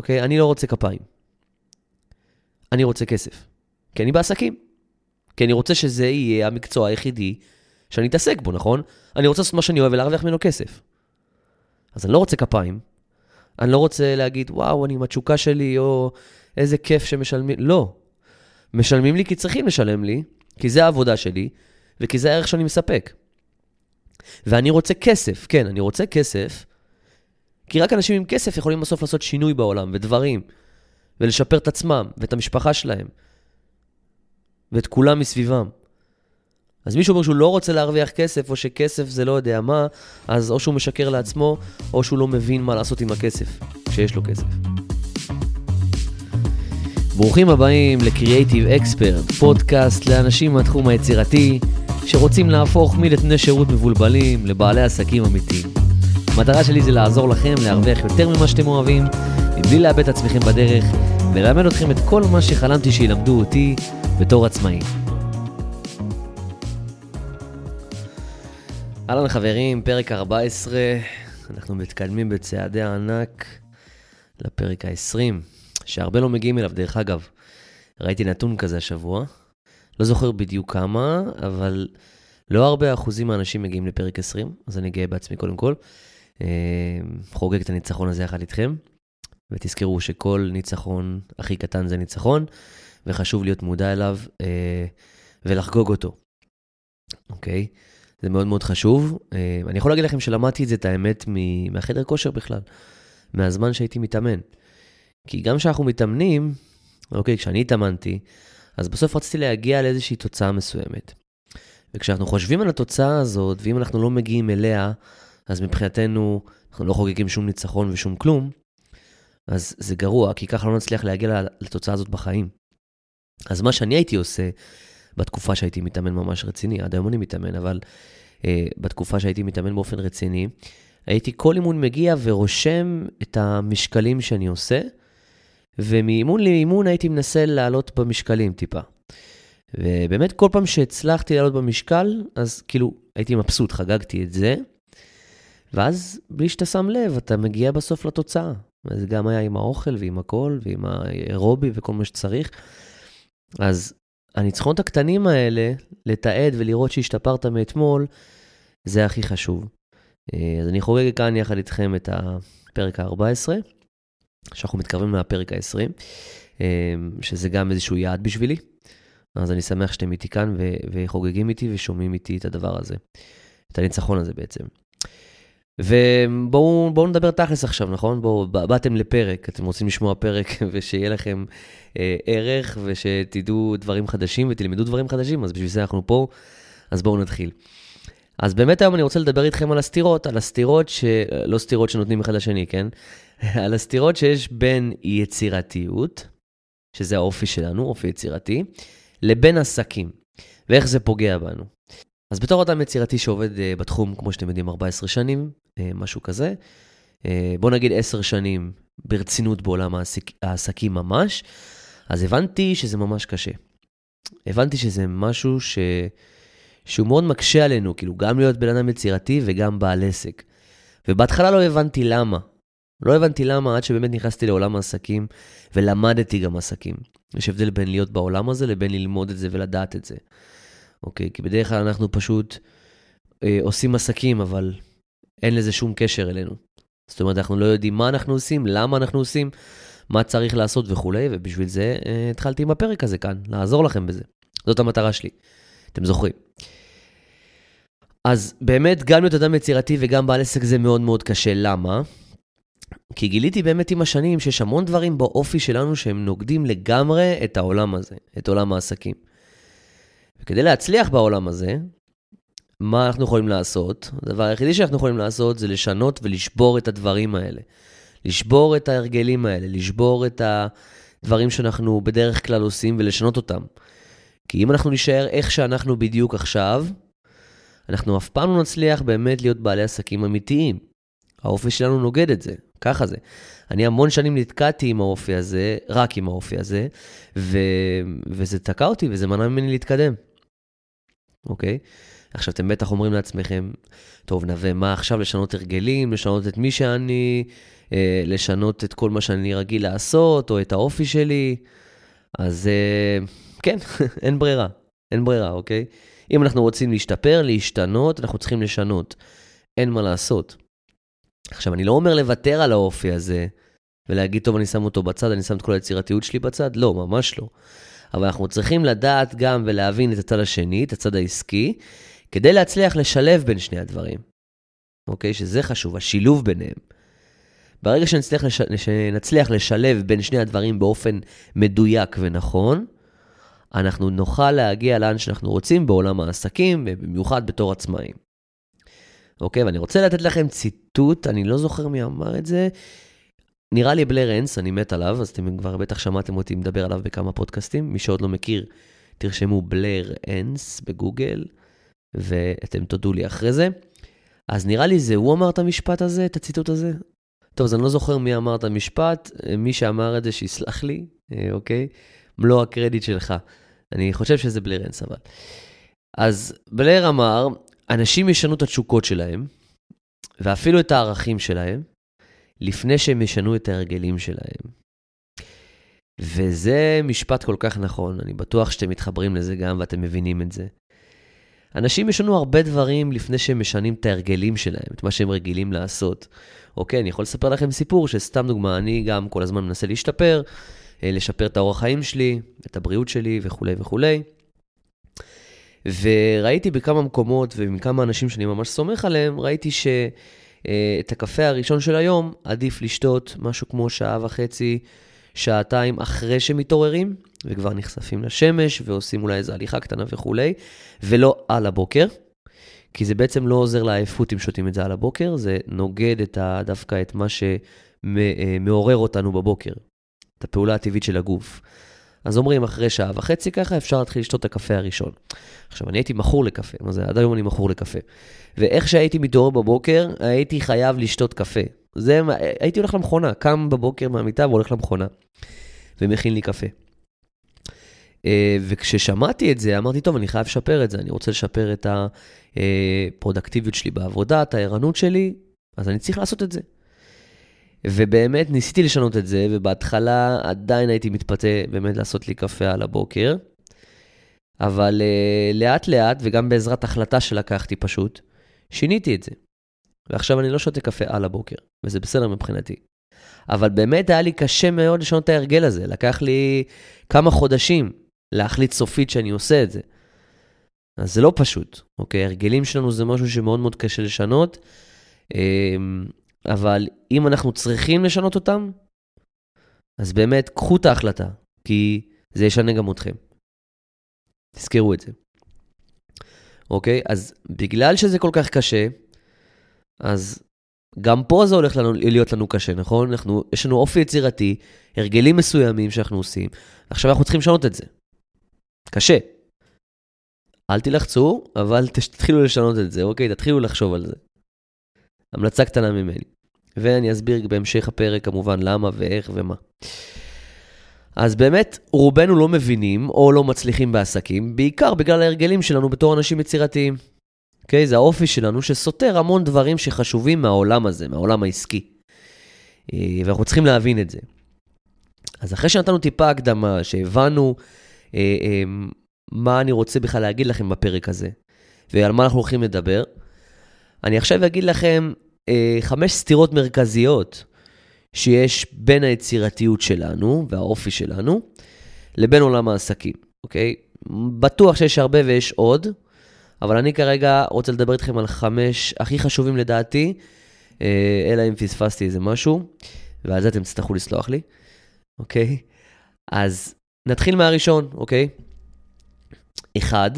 אוקיי? אני לא רוצה כפיים. אני רוצה כסף. כי אני בעסקים. כי אני רוצה שזה יהיה המקצוע היחידי שאני אתעסק בו, נכון? אני רוצה לעשות מה שאני אוהב ולהרוויח ממנו כסף. אז אני לא רוצה כפיים. אני לא רוצה להגיד, וואו, אני עם התשוקה שלי, או איזה כיף שמשלמים. לא. משלמים לי כי צריכים לשלם לי, כי זה העבודה שלי, וכי זה הערך שאני מספק. ואני רוצה כסף, כן, אני רוצה כסף, כי רק אנשים עם כסף יכולים בסוף לעשות שינוי בעולם, ודברים, ולשפר את עצמם, ואת המשפחה שלהם, ואת כולם מסביבם. אז מישהו אומר שהוא לא רוצה להרוויח כסף, או שכסף זה לא יודע מה, אז או שהוא משקר לעצמו, או שהוא לא מבין מה לעשות עם הכסף, כשיש לו כסף. ברוכים הבאים ל-Creative Expert, פודקאסט לאנשים מהתחום היצירתי, שרוצים להפוך מנתני שירות מבולבלים לבעלי עסקים אמיתיים. המטרה שלי זה לעזור לכם להרוויח יותר ממה שאתם אוהבים, מבלי לאבד את עצמכם בדרך, וללמד אתכם את כל מה שחלמתי שילמדו אותי בתור עצמאי. אהלן חברים, פרק 14, אנחנו מתקדמים בצעדי הענק לפרק ה-20, שהרבה לא מגיעים אליו, דרך אגב. ראיתי נתון כזה השבוע, לא זוכר בדיוק כמה, אבל לא הרבה אחוזים מהאנשים מגיעים לפרק 20, אז אני גאה בעצמי קודם כל. אה, חוגג את הניצחון הזה יחד איתכם, ותזכרו שכל ניצחון הכי קטן זה ניצחון, וחשוב להיות מודע אליו אה, ולחגוג אותו, אוקיי? זה מאוד מאוד חשוב. אה, אני יכול להגיד לכם שלמדתי את זה, את האמת, מהחדר כושר בכלל, מהזמן שהייתי מתאמן. כי גם כשאנחנו מתאמנים, אוקיי, כשאני התאמנתי, אז בסוף רציתי להגיע לאיזושהי תוצאה מסוימת. וכשאנחנו חושבים על התוצאה הזאת, ואם אנחנו לא מגיעים אליה, אז מבחינתנו אנחנו לא חוגגים שום ניצחון ושום כלום, אז זה גרוע, כי ככה לא נצליח להגיע לתוצאה הזאת בחיים. אז מה שאני הייתי עושה בתקופה שהייתי מתאמן ממש רציני, עד היום אני מתאמן, אבל אה, בתקופה שהייתי מתאמן באופן רציני, הייתי כל אימון מגיע ורושם את המשקלים שאני עושה, ומאימון לאימון הייתי מנסה לעלות במשקלים טיפה. ובאמת כל פעם שהצלחתי לעלות במשקל, אז כאילו הייתי מבסוט, חגגתי את זה, ואז בלי שאתה שם לב, אתה מגיע בסוף לתוצאה. וזה גם היה עם האוכל ועם הכל, ועם האירובי וכל מה שצריך. אז הניצחונות הקטנים האלה, לתעד ולראות שהשתפרת מאתמול, זה הכי חשוב. אז אני חוגג כאן יחד איתכם את הפרק ה-14, שאנחנו מתקרבים מהפרק ה-20, שזה גם איזשהו יעד בשבילי. אז אני שמח שאתם איתי כאן וחוגגים איתי ושומעים איתי את הדבר הזה, את הניצחון הזה בעצם. ובואו נדבר תכלס עכשיו, נכון? בואו, באתם לפרק, אתם רוצים לשמוע פרק ושיהיה לכם אה, ערך ושתדעו דברים חדשים ותלמדו דברים חדשים, אז בשביל זה אנחנו פה, אז בואו נתחיל. אז באמת היום אני רוצה לדבר איתכם על הסתירות, על הסתירות, ש... לא סתירות שנותנים אחד לשני, כן? על הסתירות שיש בין יצירתיות, שזה האופי שלנו, אופי יצירתי, לבין עסקים, ואיך זה פוגע בנו. אז בתור אדם יצירתי שעובד uh, בתחום, כמו שאתם יודעים, 14 שנים, uh, משהו כזה, uh, בוא נגיד 10 שנים ברצינות בעולם העסק, העסקים ממש, אז הבנתי שזה ממש קשה. הבנתי שזה משהו ש... שהוא מאוד מקשה עלינו, כאילו גם להיות בן אדם יצירתי וגם בעל עסק. ובהתחלה לא הבנתי למה. לא הבנתי למה עד שבאמת נכנסתי לעולם העסקים ולמדתי גם עסקים. יש הבדל בין להיות בעולם הזה לבין ללמוד את זה ולדעת את זה. אוקיי? כי בדרך כלל אנחנו פשוט אה, עושים עסקים, אבל אין לזה שום קשר אלינו. זאת אומרת, אנחנו לא יודעים מה אנחנו עושים, למה אנחנו עושים, מה צריך לעשות וכולי, ובשביל זה אה, התחלתי עם הפרק הזה כאן, לעזור לכם בזה. זאת המטרה שלי, אתם זוכרים. אז באמת, גם להיות אדם יצירתי וגם בעל עסק זה מאוד מאוד קשה. למה? כי גיליתי באמת עם השנים שיש המון דברים באופי שלנו שהם נוגדים לגמרי את העולם הזה, את עולם העסקים. וכדי להצליח בעולם הזה, מה אנחנו יכולים לעשות? הדבר היחידי שאנחנו יכולים לעשות זה לשנות ולשבור את הדברים האלה. לשבור את ההרגלים האלה, לשבור את הדברים שאנחנו בדרך כלל עושים ולשנות אותם. כי אם אנחנו נישאר איך שאנחנו בדיוק עכשיו, אנחנו אף פעם לא נצליח באמת להיות בעלי עסקים אמיתיים. האופי שלנו נוגד את זה, ככה זה. אני המון שנים נתקעתי עם האופי הזה, רק עם האופי הזה, ו... וזה תקע אותי וזה מנע ממני להתקדם, אוקיי? עכשיו, אתם בטח אומרים לעצמכם, טוב, נווה, מה עכשיו לשנות הרגלים, לשנות את מי שאני, אה, לשנות את כל מה שאני רגיל לעשות, או את האופי שלי? אז אה, כן, אין ברירה, אין ברירה, אוקיי? אם אנחנו רוצים להשתפר, להשתנות, אנחנו צריכים לשנות. אין מה לעשות. עכשיו, אני לא אומר לוותר על האופי הזה ולהגיד, טוב, אני שם אותו בצד, אני שם את כל היצירתיות שלי בצד, לא, ממש לא. אבל אנחנו צריכים לדעת גם ולהבין את הצד השני, את הצד העסקי, כדי להצליח לשלב בין שני הדברים. אוקיי? שזה חשוב, השילוב ביניהם. ברגע שנצליח, לש... שנצליח לשלב בין שני הדברים באופן מדויק ונכון, אנחנו נוכל להגיע לאן שאנחנו רוצים בעולם העסקים, ובמיוחד בתור עצמאים. אוקיי, ואני רוצה לתת לכם ציטוט, אני לא זוכר מי אמר את זה, נראה לי בלר אנס, אני מת עליו, אז אתם כבר בטח שמעתם אותי מדבר עליו בכמה פודקאסטים. מי שעוד לא מכיר, תרשמו בלר אנס בגוגל, ואתם תודו לי אחרי זה. אז נראה לי זה הוא אמר את המשפט הזה, את הציטוט הזה? טוב, אז אני לא זוכר מי אמר את המשפט, מי שאמר את זה שיסלח לי, אה, אוקיי? מלוא הקרדיט שלך. אני חושב שזה בלר אנס אבל. אז בלר אמר, אנשים ישנו את התשוקות שלהם, ואפילו את הערכים שלהם, לפני שהם ישנו את ההרגלים שלהם. וזה משפט כל כך נכון, אני בטוח שאתם מתחברים לזה גם ואתם מבינים את זה. אנשים ישנו הרבה דברים לפני שהם משנים את ההרגלים שלהם, את מה שהם רגילים לעשות. אוקיי, אני יכול לספר לכם סיפור שסתם דוגמה, אני גם כל הזמן מנסה להשתפר, אה, לשפר את האורח חיים שלי, את הבריאות שלי וכולי וכולי. וראיתי בכמה מקומות ומכמה אנשים שאני ממש סומך עליהם, ראיתי ש... אה, את הקפה הראשון של היום עדיף לשתות משהו כמו שעה וחצי, שעתיים אחרי שמתעוררים, וכבר נחשפים לשמש ועושים אולי איזו הליכה קטנה וכולי, ולא על הבוקר, כי זה בעצם לא עוזר לעייפות אם שותים את זה על הבוקר, זה נוגד את ה, דווקא את מה שמעורר אותנו בבוקר, את הפעולה הטבעית של הגוף. אז אומרים, אחרי שעה וחצי ככה, אפשר להתחיל לשתות את הקפה הראשון. עכשיו, אני הייתי מכור לקפה, מה זה, עד היום אני מכור לקפה. ואיך שהייתי מתעורר בבוקר, הייתי חייב לשתות קפה. זה, הייתי הולך למכונה, קם בבוקר מהמיטה והולך למכונה, ומכין לי קפה. אה, וכששמעתי את זה, אמרתי, טוב, אני חייב לשפר את זה, אני רוצה לשפר את הפרודקטיביות שלי בעבודה, את הערנות שלי, אז אני צריך לעשות את זה. ובאמת ניסיתי לשנות את זה, ובהתחלה עדיין הייתי מתפתה באמת לעשות לי קפה על הבוקר. אבל uh, לאט לאט, וגם בעזרת החלטה שלקחתי פשוט, שיניתי את זה. ועכשיו אני לא שותה קפה על הבוקר, וזה בסדר מבחינתי. אבל באמת היה לי קשה מאוד לשנות את ההרגל הזה. לקח לי כמה חודשים להחליט סופית שאני עושה את זה. אז זה לא פשוט, אוקיי? הרגלים שלנו זה משהו שמאוד מאוד קשה לשנות. אבל אם אנחנו צריכים לשנות אותם, אז באמת, קחו את ההחלטה, כי זה ישנה גם אתכם. תזכרו את זה. אוקיי? אז בגלל שזה כל כך קשה, אז גם פה זה הולך לנו, להיות לנו קשה, נכון? אנחנו, יש לנו אופי יצירתי, הרגלים מסוימים שאנחנו עושים, עכשיו אנחנו צריכים לשנות את זה. קשה. אל תלחצו, אבל תתחילו לשנות את זה, אוקיי? תתחילו לחשוב על זה. המלצה קטנה ממני. ואני אסביר בהמשך הפרק כמובן למה ואיך ומה. אז באמת, רובנו לא מבינים או לא מצליחים בעסקים, בעיקר בגלל ההרגלים שלנו בתור אנשים יצירתיים. אוקיי? Okay, זה האופי שלנו שסותר המון דברים שחשובים מהעולם הזה, מהעולם העסקי. אה, ואנחנו צריכים להבין את זה. אז אחרי שנתנו טיפה הקדמה, שהבנו אה, אה, מה אני רוצה בכלל להגיד לכם בפרק הזה, ועל מה אנחנו הולכים לדבר, אני עכשיו אגיד לכם אה, חמש סתירות מרכזיות שיש בין היצירתיות שלנו והאופי שלנו לבין עולם העסקים, אוקיי? בטוח שיש הרבה ויש עוד, אבל אני כרגע רוצה לדבר איתכם על חמש הכי חשובים לדעתי, אה, אלא אם פספסתי איזה משהו, ועל זה אתם תצטרכו לסלוח לי, אוקיי? אז נתחיל מהראשון, אוקיי? אחד,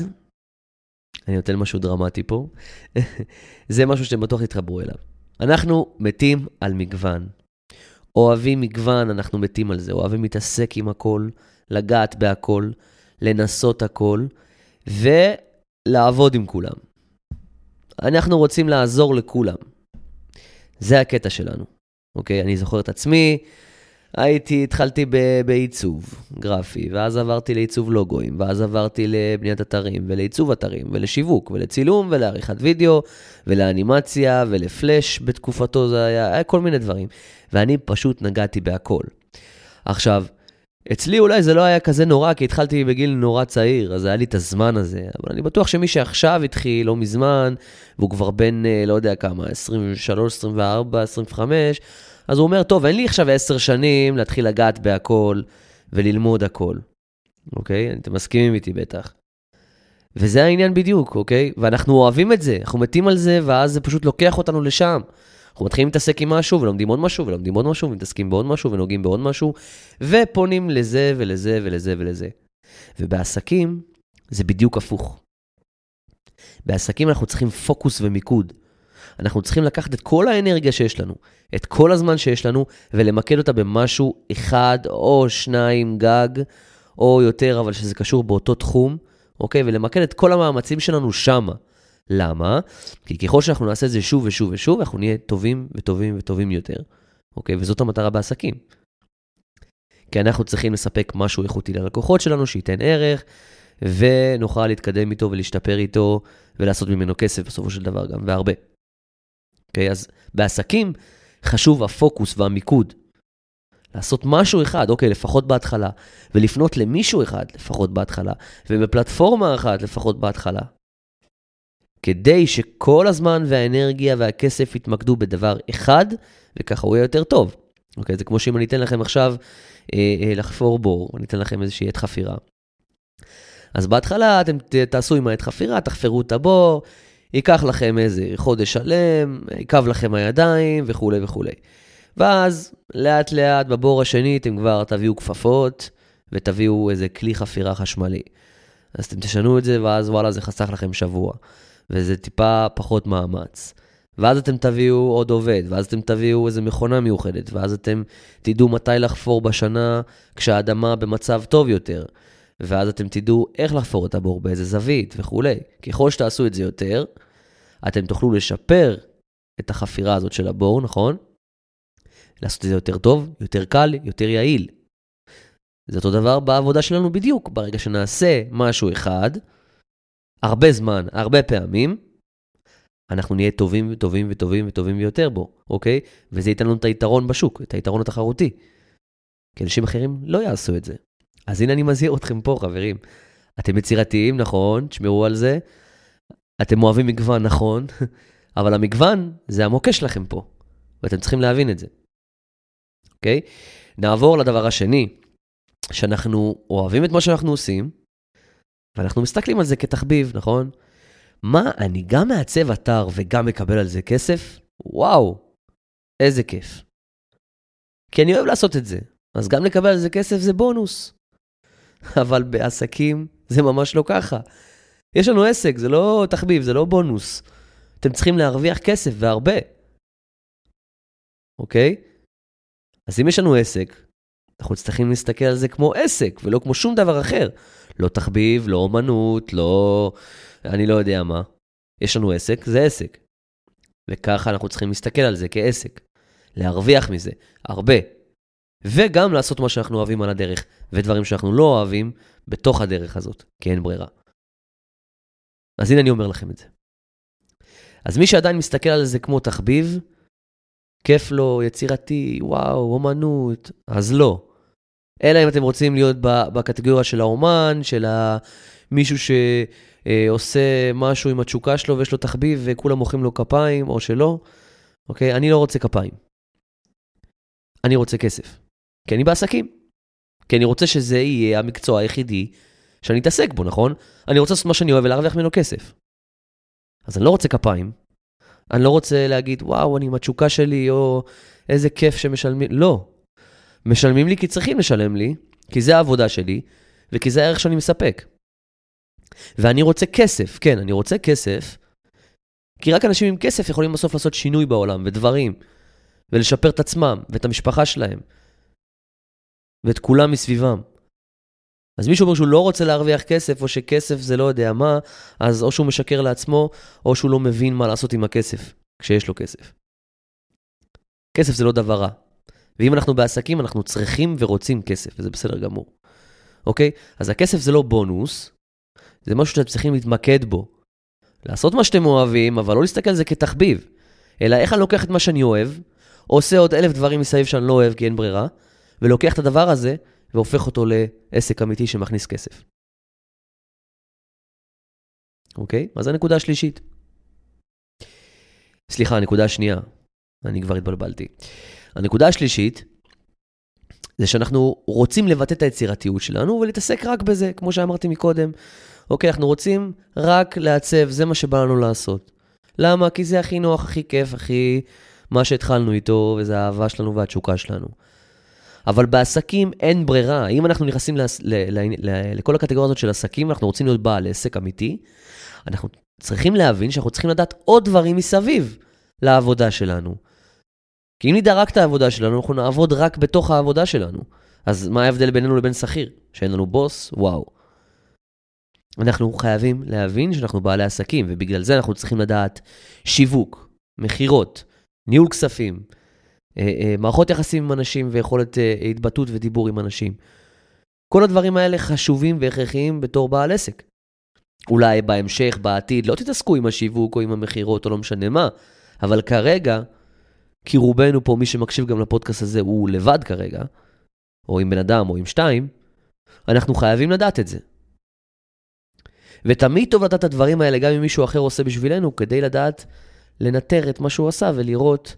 אני נותן משהו דרמטי פה, זה משהו שאתם בטוח תתחברו אליו. אנחנו מתים על מגוון. אוהבים מגוון, אנחנו מתים על זה. אוהבים להתעסק עם הכל, לגעת בהכל, לנסות הכל, ולעבוד עם כולם. אנחנו רוצים לעזור לכולם. זה הקטע שלנו, אוקיי? אני זוכר את עצמי, הייתי, התחלתי ב- בעיצוב גרפי, ואז עברתי לעיצוב לוגוים, ואז עברתי לבניית אתרים, ולעיצוב אתרים, ולשיווק, ולצילום, ולעריכת וידאו, ולאנימציה, ולפלאש בתקופתו, זה היה, היה כל מיני דברים. ואני פשוט נגעתי בהכל. עכשיו, אצלי אולי זה לא היה כזה נורא, כי התחלתי בגיל נורא צעיר, אז היה לי את הזמן הזה. אבל אני בטוח שמי שעכשיו התחיל, לא מזמן, והוא כבר בן, אה, לא יודע כמה, 23, 24, 25, אז הוא אומר, טוב, אין לי עכשיו עשר שנים להתחיל לגעת בהכל וללמוד הכל, אוקיי? אתם מסכימים איתי בטח. וזה העניין בדיוק, אוקיי? ואנחנו אוהבים את זה, אנחנו מתים על זה, ואז זה פשוט לוקח אותנו לשם. אנחנו מתחילים להתעסק עם משהו, ולומדים עוד משהו, ולומדים עוד משהו, ומתעסקים בעוד משהו, ונוגעים בעוד משהו, ופונים לזה ולזה ולזה ולזה. ובעסקים זה בדיוק הפוך. בעסקים אנחנו צריכים פוקוס ומיקוד. אנחנו צריכים לקחת את כל האנרגיה שיש לנו, את כל הזמן שיש לנו, ולמקד אותה במשהו אחד או שניים גג, או יותר, אבל שזה קשור באותו תחום, אוקיי? ולמקד את כל המאמצים שלנו שמה. למה? כי ככל שאנחנו נעשה את זה שוב ושוב ושוב, אנחנו נהיה טובים וטובים וטובים יותר, אוקיי? וזאת המטרה בעסקים. כי אנחנו צריכים לספק משהו איכותי ללקוחות שלנו, שייתן ערך, ונוכל להתקדם איתו ולהשתפר איתו, ולעשות ממנו כסף בסופו של דבר גם, והרבה. אוקיי? אז בעסקים חשוב הפוקוס והמיקוד. לעשות משהו אחד, אוקיי, לפחות בהתחלה, ולפנות למישהו אחד, לפחות בהתחלה, ובפלטפורמה אחת, לפחות בהתחלה. כדי שכל הזמן והאנרגיה והכסף יתמקדו בדבר אחד, וככה הוא יהיה יותר טוב. אוקיי, זה כמו שאם אני אתן לכם עכשיו אה, אה, לחפור בור, אני אתן לכם איזושהי עת חפירה. אז בהתחלה אתם תעשו עם העת חפירה, תחפרו את הבור, ייקח לכם איזה חודש שלם, יקב לכם הידיים וכולי וכולי. ואז לאט לאט בבור השני אתם כבר תביאו כפפות ותביאו איזה כלי חפירה חשמלי. אז אתם תשנו את זה ואז וואלה זה חסך לכם שבוע. וזה טיפה פחות מאמץ. ואז אתם תביאו עוד עובד, ואז אתם תביאו איזה מכונה מיוחדת, ואז אתם תדעו מתי לחפור בשנה כשהאדמה במצב טוב יותר. ואז אתם תדעו איך לחפור את הבור, באיזה זווית וכולי. ככל שתעשו את זה יותר, אתם תוכלו לשפר את החפירה הזאת של הבור, נכון? לעשות את זה יותר טוב, יותר קל, יותר יעיל. זה אותו דבר בעבודה שלנו בדיוק. ברגע שנעשה משהו אחד, הרבה זמן, הרבה פעמים, אנחנו נהיה טובים וטובים וטובים וטובים יותר בו, אוקיי? וזה ייתן לנו את היתרון בשוק, את היתרון התחרותי. כי אנשים אחרים לא יעשו את זה. אז הנה אני מזהיר אתכם פה, חברים. אתם יצירתיים, נכון, תשמרו על זה. אתם אוהבים מגוון, נכון, אבל המגוון זה המוקש שלכם פה, ואתם צריכים להבין את זה. אוקיי? נעבור לדבר השני, שאנחנו אוהבים את מה שאנחנו עושים, ואנחנו מסתכלים על זה כתחביב, נכון? מה, אני גם מעצב אתר וגם מקבל על זה כסף? וואו, איזה כיף. כי אני אוהב לעשות את זה, אז גם לקבל על זה כסף זה בונוס. אבל בעסקים זה ממש לא ככה. יש לנו עסק, זה לא תחביב, זה לא בונוס. אתם צריכים להרוויח כסף והרבה. אוקיי? אז אם יש לנו עסק, אנחנו צריכים להסתכל על זה כמו עסק, ולא כמו שום דבר אחר. לא תחביב, לא אומנות, לא... אני לא יודע מה. יש לנו עסק, זה עסק. וככה אנחנו צריכים להסתכל על זה כעסק. להרוויח מזה, הרבה. וגם לעשות מה שאנחנו אוהבים על הדרך, ודברים שאנחנו לא אוהבים בתוך הדרך הזאת, כי אין ברירה. אז הנה אני אומר לכם את זה. אז מי שעדיין מסתכל על זה כמו תחביב, כיף לו, יצירתי, וואו, אומנות, אז לא. אלא אם אתם רוצים להיות בקטגוריה של האומן, של מישהו שעושה משהו עם התשוקה שלו ויש לו תחביב וכולם מוחאים לו כפיים, או שלא. אוקיי? אני לא רוצה כפיים. אני רוצה כסף. כי אני בעסקים. כי אני רוצה שזה יהיה המקצוע היחידי שאני אתעסק בו, נכון? אני רוצה לעשות מה שאני אוהב ולהרוויח ממנו כסף. אז אני לא רוצה כפיים. אני לא רוצה להגיד, וואו, אני עם התשוקה שלי, או איזה כיף שמשלמים. לא. משלמים לי כי צריכים לשלם לי, כי זה העבודה שלי, וכי זה הערך שאני מספק. ואני רוצה כסף, כן, אני רוצה כסף, כי רק אנשים עם כסף יכולים בסוף לעשות שינוי בעולם, ודברים, ולשפר את עצמם, ואת המשפחה שלהם, ואת כולם מסביבם. אז מישהו אומר שהוא לא רוצה להרוויח כסף, או שכסף זה לא יודע מה, אז או שהוא משקר לעצמו, או שהוא לא מבין מה לעשות עם הכסף, כשיש לו כסף. כסף זה לא דבר רע. ואם אנחנו בעסקים, אנחנו צריכים ורוצים כסף, וזה בסדר גמור. אוקיי? אז הכסף זה לא בונוס, זה משהו שאתם צריכים להתמקד בו. לעשות מה שאתם אוהבים, אבל לא להסתכל על זה כתחביב, אלא איך אני לוקח את מה שאני אוהב, עושה עוד אלף דברים מסביב שאני לא אוהב כי אין ברירה, ולוקח את הדבר הזה והופך אותו לעסק אמיתי שמכניס כסף. אוקיי? אז הנקודה השלישית. סליחה, הנקודה השנייה. אני כבר התבלבלתי. הנקודה השלישית, זה שאנחנו רוצים לבטא את היצירתיות שלנו ולהתעסק רק בזה, כמו שאמרתי מקודם. אוקיי, אנחנו רוצים רק לעצב, זה מה שבא לנו לעשות. למה? כי זה הכי נוח, הכי כיף, הכי... מה שהתחלנו איתו, וזה האהבה שלנו והתשוקה שלנו. אבל בעסקים אין ברירה. אם אנחנו נכנסים לס... ל... ל... ל... לכל הקטגוריה הזאת של עסקים, אנחנו רוצים להיות בעל עסק אמיתי, אנחנו צריכים להבין שאנחנו צריכים לדעת עוד דברים מסביב לעבודה שלנו. כי אם נדע רק את העבודה שלנו, אנחנו נעבוד רק בתוך העבודה שלנו. אז מה ההבדל בינינו לבין שכיר? שאין לנו בוס? וואו. אנחנו חייבים להבין שאנחנו בעלי עסקים, ובגלל זה אנחנו צריכים לדעת שיווק, מכירות, ניהול כספים, מערכות יחסים עם אנשים ויכולת אה, התבטאות ודיבור עם אנשים. כל הדברים האלה חשובים והכרחיים בתור בעל עסק. אולי בהמשך, בעתיד, לא תתעסקו עם השיווק או עם המכירות או לא משנה מה, אבל כרגע, כי רובנו פה, מי שמקשיב גם לפודקאסט הזה, הוא לבד כרגע, או עם בן אדם או עם שתיים, אנחנו חייבים לדעת את זה. ותמיד טוב לדעת את הדברים האלה, גם אם מישהו אחר עושה בשבילנו, כדי לדעת לנטר את מה שהוא עשה ולראות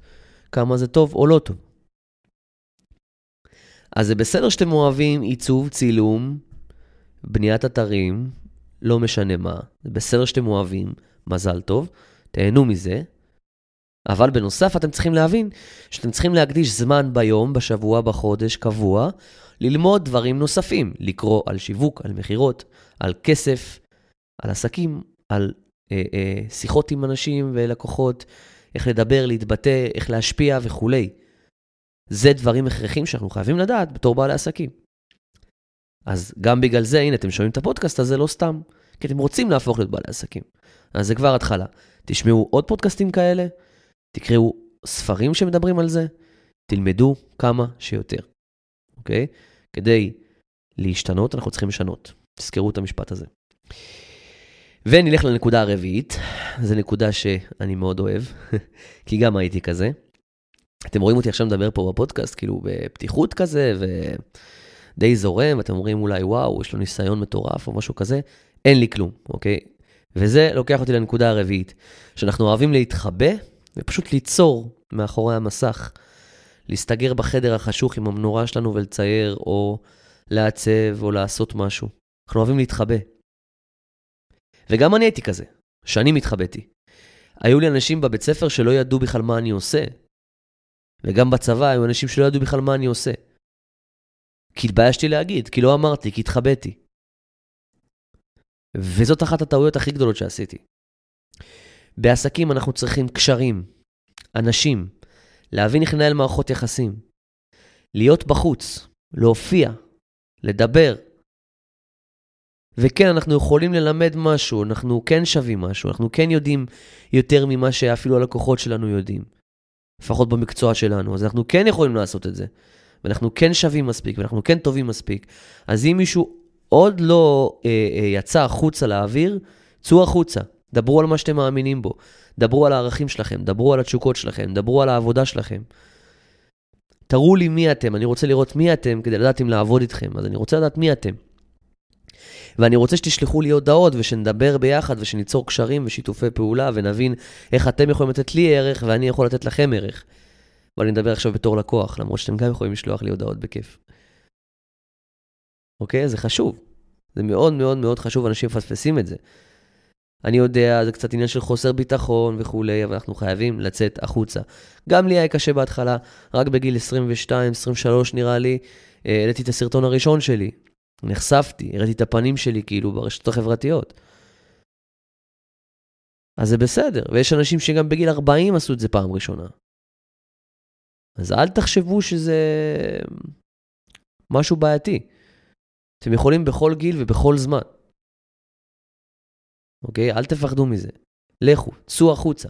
כמה זה טוב או לא טוב. אז זה בסדר שאתם אוהבים עיצוב, צילום, בניית אתרים, לא משנה מה. זה בסדר שאתם אוהבים, מזל טוב, תהנו מזה. אבל בנוסף אתם צריכים להבין שאתם צריכים להקדיש זמן ביום, בשבוע, בחודש, קבוע, ללמוד דברים נוספים, לקרוא על שיווק, על מכירות, על כסף, על עסקים, על אה, אה, שיחות עם אנשים ולקוחות, איך לדבר, להתבטא, איך להשפיע וכולי. זה דברים הכרחים שאנחנו חייבים לדעת בתור בעלי עסקים. אז גם בגלל זה, הנה, אתם שומעים את הפודקאסט הזה לא סתם, כי אתם רוצים להפוך להיות בעלי עסקים. אז זה כבר התחלה. תשמעו עוד פודקאסטים כאלה, תקראו ספרים שמדברים על זה, תלמדו כמה שיותר, אוקיי? כדי להשתנות, אנחנו צריכים לשנות. תזכרו את המשפט הזה. ונלך לנקודה הרביעית, זו נקודה שאני מאוד אוהב, כי גם הייתי כזה. אתם רואים אותי עכשיו מדבר פה בפודקאסט, כאילו בפתיחות כזה, ודי זורם, אתם אומרים אולי, וואו, יש לו ניסיון מטורף או משהו כזה, אין לי כלום, אוקיי? וזה לוקח אותי לנקודה הרביעית, שאנחנו אוהבים להתחבא ופשוט ליצור מאחורי המסך, להסתגר בחדר החשוך עם המנורה שלנו ולצייר, או לעצב, או לעשות משהו. אנחנו אוהבים להתחבא. וגם אני הייתי כזה, שנים התחבאתי. היו לי אנשים בבית ספר שלא ידעו בכלל מה אני עושה. וגם בצבא היו אנשים שלא ידעו בכלל מה אני עושה. כי התביישתי להגיד, כי לא אמרתי, כי התחבאתי. וזאת אחת הטעויות הכי גדולות שעשיתי. בעסקים אנחנו צריכים קשרים, אנשים, להבין איך לנהל מערכות יחסים, להיות בחוץ, להופיע, לדבר, וכן, אנחנו יכולים ללמד משהו, אנחנו כן שווים משהו, אנחנו כן יודעים יותר ממה שאפילו הלקוחות שלנו יודעים. לפחות במקצוע שלנו, אז אנחנו כן יכולים לעשות את זה. ואנחנו כן שווים מספיק, ואנחנו כן טובים מספיק. אז אם מישהו עוד לא אה, אה, יצא החוצה לאוויר, צאו החוצה. דברו על מה שאתם מאמינים בו. דברו על הערכים שלכם, דברו על התשוקות שלכם, דברו על העבודה שלכם. תראו לי מי אתם, אני רוצה לראות מי אתם כדי לדעת אם לעבוד איתכם. אז אני רוצה לדעת מי אתם. ואני רוצה שתשלחו לי הודעות ושנדבר ביחד ושניצור קשרים ושיתופי פעולה ונבין איך אתם יכולים לתת לי ערך ואני יכול לתת לכם ערך. אבל אני מדבר עכשיו בתור לקוח, למרות שאתם גם יכולים לשלוח לי הודעות בכיף. אוקיי? זה חשוב. זה מאוד מאוד מאוד חשוב, אנשים מפספסים את זה. אני יודע, זה קצת עניין של חוסר ביטחון וכולי, אבל אנחנו חייבים לצאת החוצה. גם לי היה קשה בהתחלה, רק בגיל 22-23 נראה לי, אה, העליתי את הסרטון הראשון שלי. נחשפתי, הראיתי את הפנים שלי כאילו ברשתות החברתיות. אז זה בסדר, ויש אנשים שגם בגיל 40 עשו את זה פעם ראשונה. אז אל תחשבו שזה משהו בעייתי. אתם יכולים בכל גיל ובכל זמן. אוקיי? אל תפחדו מזה. לכו, צאו החוצה.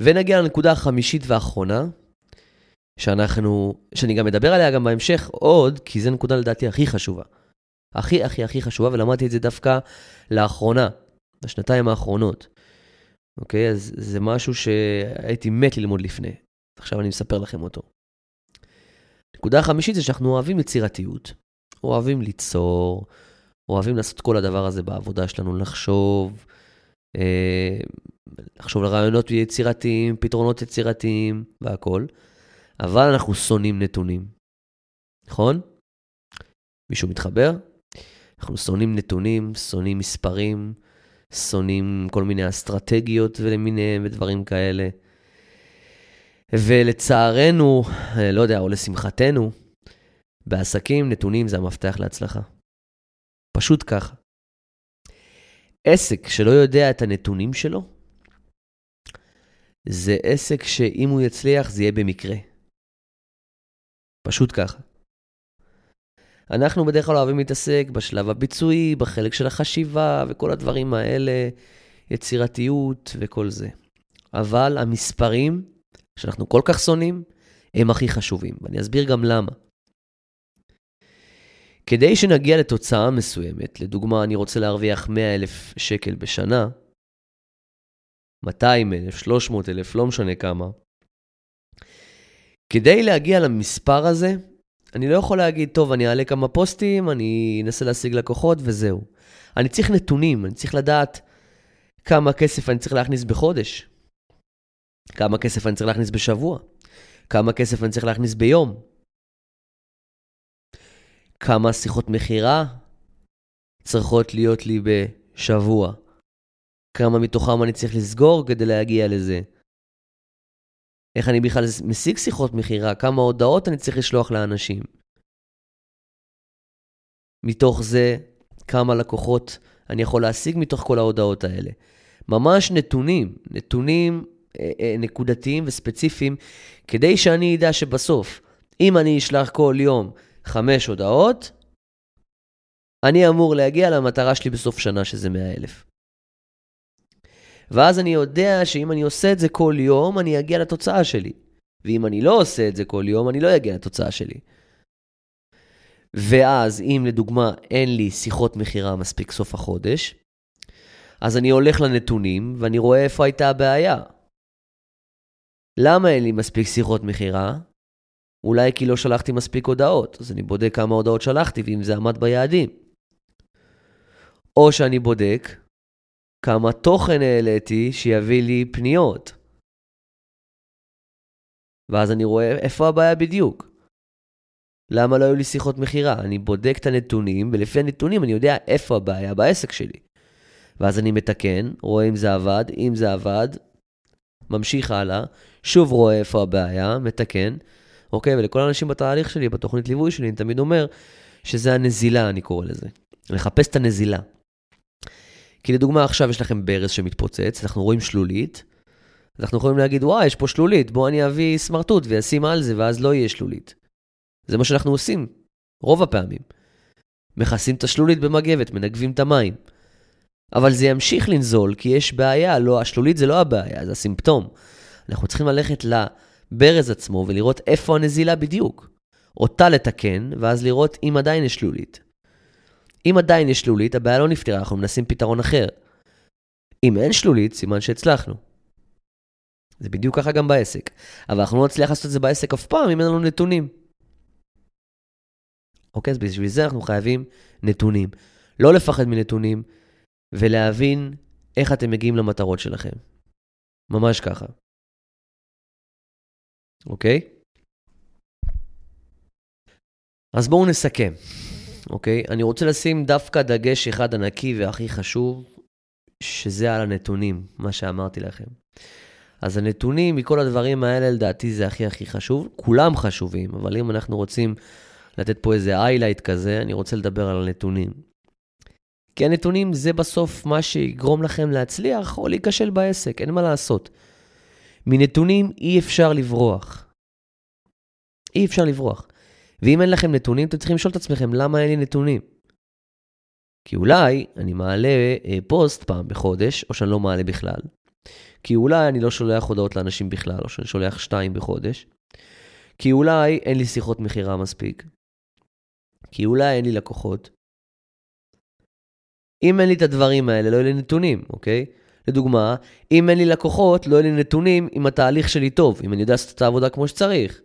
ונגיע לנקודה החמישית והאחרונה, שאנחנו, שאני גם אדבר עליה גם בהמשך עוד, כי זו נקודה לדעתי הכי חשובה. הכי הכי הכי חשובה, ולמדתי את זה דווקא לאחרונה, בשנתיים האחרונות. אוקיי? אז זה משהו שהייתי מת ללמוד לפני. עכשיו אני מספר לכם אותו. נקודה החמישית זה שאנחנו אוהבים יצירתיות. אוהבים ליצור, אוהבים לעשות כל הדבר הזה בעבודה שלנו, לחשוב, אה, לחשוב על רעיונות יצירתיים, פתרונות יצירתיים והכול, אבל אנחנו שונאים נתונים, נכון? מישהו מתחבר? אנחנו שונאים נתונים, שונאים מספרים, שונאים כל מיני אסטרטגיות ולמיניהם ודברים כאלה. ולצערנו, אה, לא יודע, או לשמחתנו, בעסקים נתונים זה המפתח להצלחה. פשוט ככה. עסק שלא יודע את הנתונים שלו, זה עסק שאם הוא יצליח זה יהיה במקרה. פשוט ככה. אנחנו בדרך כלל אוהבים להתעסק בשלב הביצועי, בחלק של החשיבה וכל הדברים האלה, יצירתיות וכל זה. אבל המספרים, שאנחנו כל כך שונאים, הם הכי חשובים, ואני אסביר גם למה. כדי שנגיע לתוצאה מסוימת, לדוגמה, אני רוצה להרוויח 100 אלף שקל בשנה, 200 אלף, 300 אלף, לא משנה כמה, כדי להגיע למספר הזה, אני לא יכול להגיד, טוב, אני אעלה כמה פוסטים, אני אנסה להשיג לקוחות וזהו. אני צריך נתונים, אני צריך לדעת כמה כסף אני צריך להכניס בחודש, כמה כסף אני צריך להכניס בשבוע, כמה כסף אני צריך להכניס ביום, כמה שיחות מכירה צריכות להיות לי בשבוע, כמה מתוכם אני צריך לסגור כדי להגיע לזה. איך אני בכלל משיג שיחות מכירה, כמה הודעות אני צריך לשלוח לאנשים. מתוך זה, כמה לקוחות אני יכול להשיג מתוך כל ההודעות האלה. ממש נתונים, נתונים אה, אה, נקודתיים וספציפיים, כדי שאני אדע שבסוף, אם אני אשלח כל יום חמש הודעות, אני אמור להגיע למטרה שלי בסוף שנה, שזה 100 אלף. ואז אני יודע שאם אני עושה את זה כל יום, אני אגיע לתוצאה שלי. ואם אני לא עושה את זה כל יום, אני לא אגיע לתוצאה שלי. ואז, אם לדוגמה אין לי שיחות מכירה מספיק סוף החודש, אז אני הולך לנתונים ואני רואה איפה הייתה הבעיה. למה אין לי מספיק שיחות מכירה? אולי כי לא שלחתי מספיק הודעות, אז אני בודק כמה הודעות שלחתי ואם זה עמד ביעדים. או שאני בודק כמה תוכן העליתי שיביא לי פניות. ואז אני רואה איפה הבעיה בדיוק. למה לא היו לי שיחות מכירה? אני בודק את הנתונים, ולפי הנתונים אני יודע איפה הבעיה בעסק שלי. ואז אני מתקן, רואה אם זה עבד, אם זה עבד, ממשיך הלאה, שוב רואה איפה הבעיה, מתקן, אוקיי? ולכל האנשים בתהליך שלי, בתוכנית ליווי שלי, אני תמיד אומר שזה הנזילה, אני קורא לזה. לחפש את הנזילה. כי לדוגמה, עכשיו יש לכם ברז שמתפוצץ, אנחנו רואים שלולית, אנחנו יכולים להגיד, וואי, יש פה שלולית, בוא אני אביא סמרטוט ואשים על זה, ואז לא יהיה שלולית. זה מה שאנחנו עושים, רוב הפעמים. מכסים את השלולית במגבת, מנגבים את המים. אבל זה ימשיך לנזול, כי יש בעיה, לא, השלולית זה לא הבעיה, זה הסימפטום. אנחנו צריכים ללכת לברז עצמו ולראות איפה הנזילה בדיוק. אותה לתקן, ואז לראות אם עדיין יש שלולית. אם עדיין יש שלולית, הבעיה לא נפתרה, אנחנו מנסים פתרון אחר. אם אין שלולית, סימן שהצלחנו. זה בדיוק ככה גם בעסק. אבל אנחנו לא נצליח לעשות את זה בעסק אף פעם אם אין לנו נתונים. אוקיי, אז בשביל זה אנחנו חייבים נתונים. לא לפחד מנתונים, ולהבין איך אתם מגיעים למטרות שלכם. ממש ככה. אוקיי? אז בואו נסכם. אוקיי? אני רוצה לשים דווקא דגש אחד ענקי והכי חשוב, שזה על הנתונים, מה שאמרתי לכם. אז הנתונים מכל הדברים האלה, לדעתי זה הכי הכי חשוב. כולם חשובים, אבל אם אנחנו רוצים לתת פה איזה איילייט כזה, אני רוצה לדבר על הנתונים. כי הנתונים זה בסוף מה שיגרום לכם להצליח או להיכשל בעסק, אין מה לעשות. מנתונים אי אפשר לברוח. אי אפשר לברוח. ואם אין לכם נתונים, אתם צריכים לשאול את עצמכם, למה אין לי נתונים? כי אולי אני מעלה אה, פוסט פעם בחודש, או שאני לא מעלה בכלל. כי אולי אני לא שולח הודעות לאנשים בכלל, או שאני שולח שתיים בחודש. כי אולי אין לי שיחות מכירה מספיק. כי אולי אין לי לקוחות. אם אין לי את הדברים האלה, לא יהיו לי נתונים, אוקיי? לדוגמה, אם אין לי לקוחות, לא יהיו לי נתונים אם התהליך שלי טוב, אם אני יודע לעשות את העבודה כמו שצריך.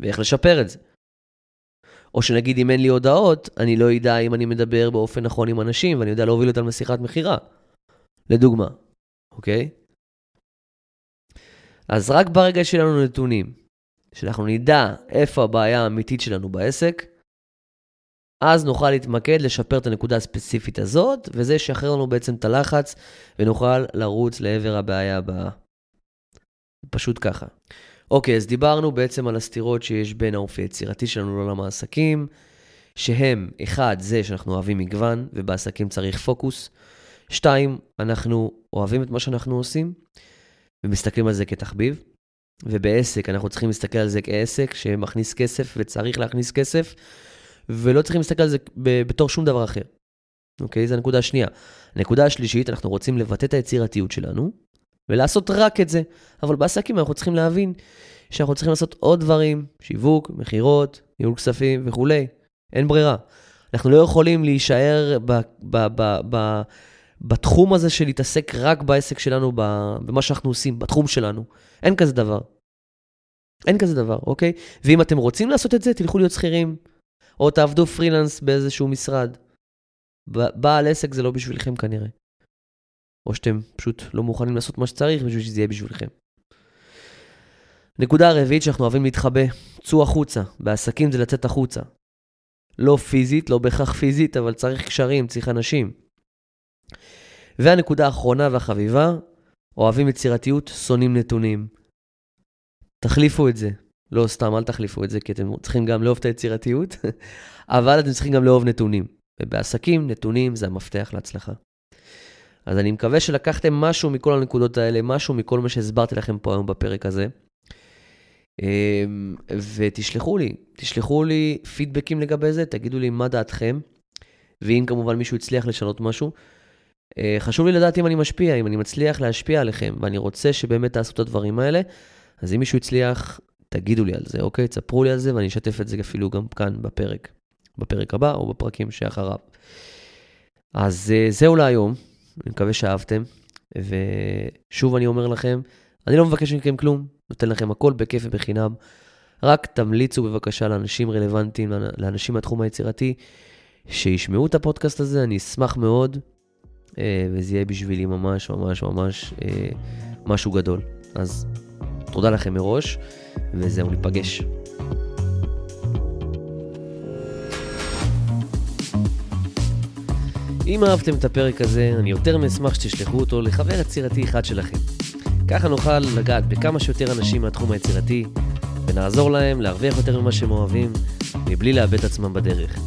ואיך לשפר את זה. או שנגיד אם אין לי הודעות, אני לא אדע אם אני מדבר באופן נכון עם אנשים, ואני יודע להוביל אותם לשיחת מכירה. לדוגמה, אוקיי? אז רק ברגע שיהיו לנו נתונים, שאנחנו נדע איפה הבעיה האמיתית שלנו בעסק, אז נוכל להתמקד, לשפר את הנקודה הספציפית הזאת, וזה ישחרר לנו בעצם את הלחץ, ונוכל לרוץ לעבר הבעיה הבאה. פשוט ככה. אוקיי, אז דיברנו בעצם על הסתירות שיש בין האופי היצירתי שלנו לעולם העסקים, שהם, אחד, זה שאנחנו אוהבים מגוון, ובעסקים צריך פוקוס. שתיים, אנחנו אוהבים את מה שאנחנו עושים, ומסתכלים על זה כתחביב. ובעסק, אנחנו צריכים להסתכל על זה כעסק שמכניס כסף וצריך להכניס כסף, ולא צריכים להסתכל על זה בתור שום דבר אחר. אוקיי? זו הנקודה השנייה. הנקודה השלישית, אנחנו רוצים לבטא את היצירתיות שלנו, ולעשות רק את זה. אבל בעסקים אנחנו צריכים להבין שאנחנו צריכים לעשות עוד דברים, שיווק, מכירות, ניהול כספים וכולי. אין ברירה. אנחנו לא יכולים להישאר ב, ב, ב, ב, בתחום הזה של להתעסק רק בעסק שלנו, במה שאנחנו עושים, בתחום שלנו. אין כזה דבר. אין כזה דבר, אוקיי? ואם אתם רוצים לעשות את זה, תלכו להיות שכירים, או תעבדו פרילנס באיזשהו משרד. בעל עסק זה לא בשבילכם כנראה. או שאתם פשוט לא מוכנים לעשות מה שצריך בשביל שזה יהיה בשבילכם. נקודה הרביעית שאנחנו אוהבים להתחבא, צאו החוצה. בעסקים זה לצאת החוצה. לא פיזית, לא בהכרח פיזית, אבל צריך קשרים, צריך אנשים. והנקודה האחרונה והחביבה, אוהבים יצירתיות, שונאים נתונים. תחליפו את זה. לא סתם, אל תחליפו את זה, כי אתם צריכים גם לאהוב את היצירתיות, אבל אתם צריכים גם לאהוב נתונים. ובעסקים, נתונים זה המפתח להצלחה. אז אני מקווה שלקחתם משהו מכל הנקודות האלה, משהו מכל מה שהסברתי לכם פה היום בפרק הזה. אמ, ותשלחו לי, תשלחו לי פידבקים לגבי זה, תגידו לי מה דעתכם, ואם כמובן מישהו הצליח לשנות משהו. אה, חשוב לי לדעת אם אני משפיע, אם אני מצליח להשפיע עליכם, ואני רוצה שבאמת תעשו את הדברים האלה. אז אם מישהו הצליח, תגידו לי על זה, אוקיי? תספרו לי על זה ואני אשתף את זה אפילו גם כאן בפרק, בפרק הבא או בפרקים שאחריו. אז אה, זהו להיום, אני מקווה שאהבתם, ושוב אני אומר לכם, אני לא מבקש מכם כלום, נותן לכם הכל בכיף ובחינם. רק תמליצו בבקשה לאנשים רלוונטיים, לאנשים מהתחום היצירתי, שישמעו את הפודקאסט הזה, אני אשמח מאוד, אה, וזה יהיה בשבילי ממש ממש ממש אה, משהו גדול. אז תודה לכם מראש, וזהו, ניפגש. אם אהבתם את הפרק הזה, אני יותר מאשמח שתשלחו אותו לחבר יצירתי אחד שלכם. ככה נוכל לגעת בכמה שיותר אנשים מהתחום היצירתי, ונעזור להם להרוויח יותר ממה שהם אוהבים, מבלי לאבד עצמם בדרך.